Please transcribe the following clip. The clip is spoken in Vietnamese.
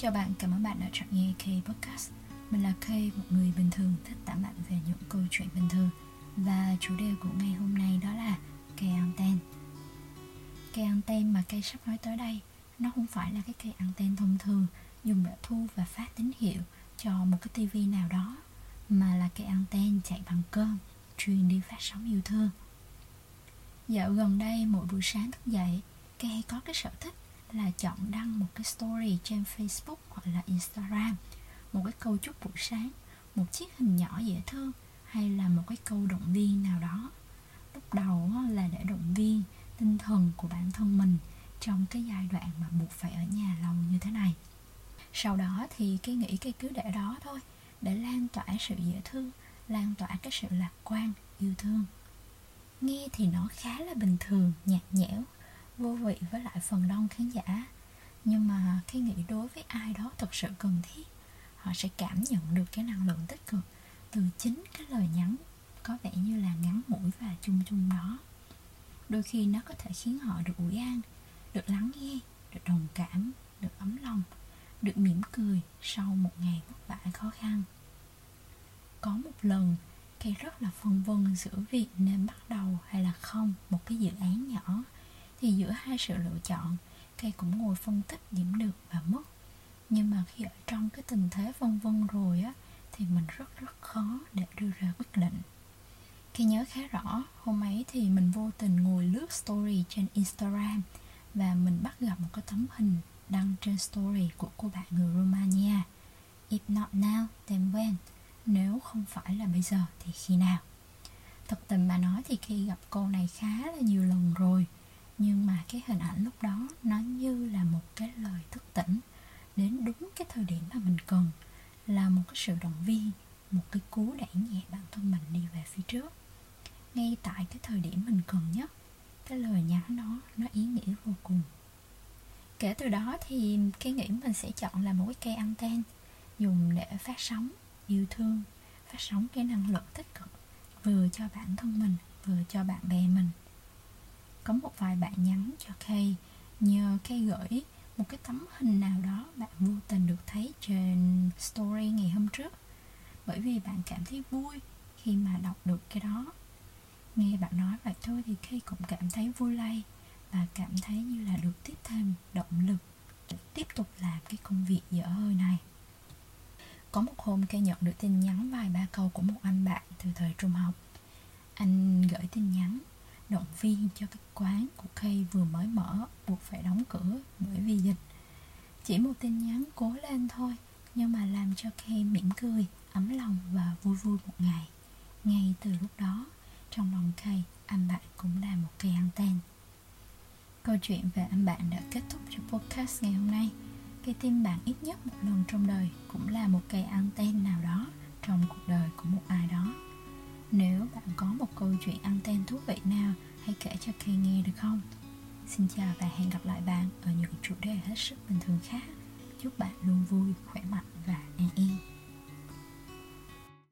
Chào bạn, cảm ơn bạn đã chọn nghe K Podcast. Mình là K, một người bình thường thích tản bạn về những câu chuyện bình thường. Và chủ đề của ngày hôm nay đó là cây anten. Cây anten mà cây sắp nói tới đây Nó không phải là cái cây anten thông thường dùng để thu và phát tín hiệu cho một cái tivi nào đó Mà là cây anten chạy bằng cơm, truyền đi phát sóng yêu thương. Dạo gần đây mỗi buổi sáng thức dậy Cây hay có cái sở thích là chọn đăng một cái story trên Facebook hoặc là Instagram, một cái câu chúc buổi sáng, một chiếc hình nhỏ dễ thương hay là một cái câu động viên nào đó. Lúc đầu là để động viên tinh thần của bản thân mình trong cái giai đoạn mà buộc phải ở nhà lâu như thế này. Sau đó thì cái nghĩ cái cứ để đó thôi, để lan tỏa sự dễ thương, lan tỏa cái sự lạc quan, yêu thương. Nghe thì nó khá là bình thường, nhạt nhẽo vô vị với lại phần đông khán giả. Nhưng mà khi nghĩ đối với ai đó thật sự cần thiết, họ sẽ cảm nhận được cái năng lượng tích cực từ chính cái lời nhắn, có vẻ như là ngắn mũi và chung chung đó. Đôi khi nó có thể khiến họ được ủi an, được lắng nghe, được đồng cảm, được ấm lòng, được mỉm cười sau một ngày vất vả khó khăn. Có một lần cây rất là phân vân giữa việc nên bắt đầu hay là không một cái dự án nhỏ thì giữa hai sự lựa chọn, cây cũng ngồi phân tích điểm được và mất. Nhưng mà khi ở trong cái tình thế vân vân rồi á, thì mình rất rất khó để đưa ra quyết định. Khi nhớ khá rõ, hôm ấy thì mình vô tình ngồi lướt story trên instagram và mình bắt gặp một cái tấm hình đăng trên story của cô bạn người romania. If not now, then when? Nếu không phải là bây giờ thì khi nào? Thật tình mà nói thì khi gặp cô này khá là nhiều lần rồi nhưng mà cái hình ảnh lúc đó nó như là một cái lời thức tỉnh đến đúng cái thời điểm mà mình cần, là một cái sự động viên, một cái cú đẩy nhẹ bản thân mình đi về phía trước. Ngay tại cái thời điểm mình cần nhất, cái lời nhắn đó nó ý nghĩa vô cùng. Kể từ đó thì cái nghĩ mình sẽ chọn là một cái cây anten, dùng để phát sóng, yêu thương, phát sóng cái năng lượng tích cực, vừa cho bản thân mình, vừa cho bạn bè mình có một vài bạn nhắn cho Kay. Nhờ Kay gửi một cái tấm hình nào đó bạn vô tình được thấy trên story ngày hôm trước. Bởi vì bạn cảm thấy vui khi mà đọc được cái đó. Nghe bạn nói vậy thôi thì Kay cũng cảm thấy vui lây và cảm thấy như là được tiếp thêm động lực để tiếp tục làm cái công việc dở hơi này. Có một hôm Kay nhận được tin nhắn vài ba câu của một anh bạn từ thời trung học. Anh gửi tin nhắn động viên cho cái quán của Kay vừa mới mở, buộc phải đóng cửa bởi vì dịch. Chỉ một tin nhắn cố lên thôi, nhưng mà làm cho Kay mỉm cười, ấm lòng và vui vui một ngày. Ngay từ lúc đó, trong lòng Kay anh bạn cũng là một cây anten câu chuyện về anh bạn đã kết thúc cho podcast ngày hôm nay. Cây tim bạn ít nhất một lần trong đời cũng là một cây anten nào đó trong cuộc đời của một ai đó câu chuyện anten thú vị nào Hãy kể cho Kay nghe được không? Xin chào và hẹn gặp lại bạn ở những chủ đề hết sức bình thường khác Chúc bạn luôn vui, khỏe mạnh và an yên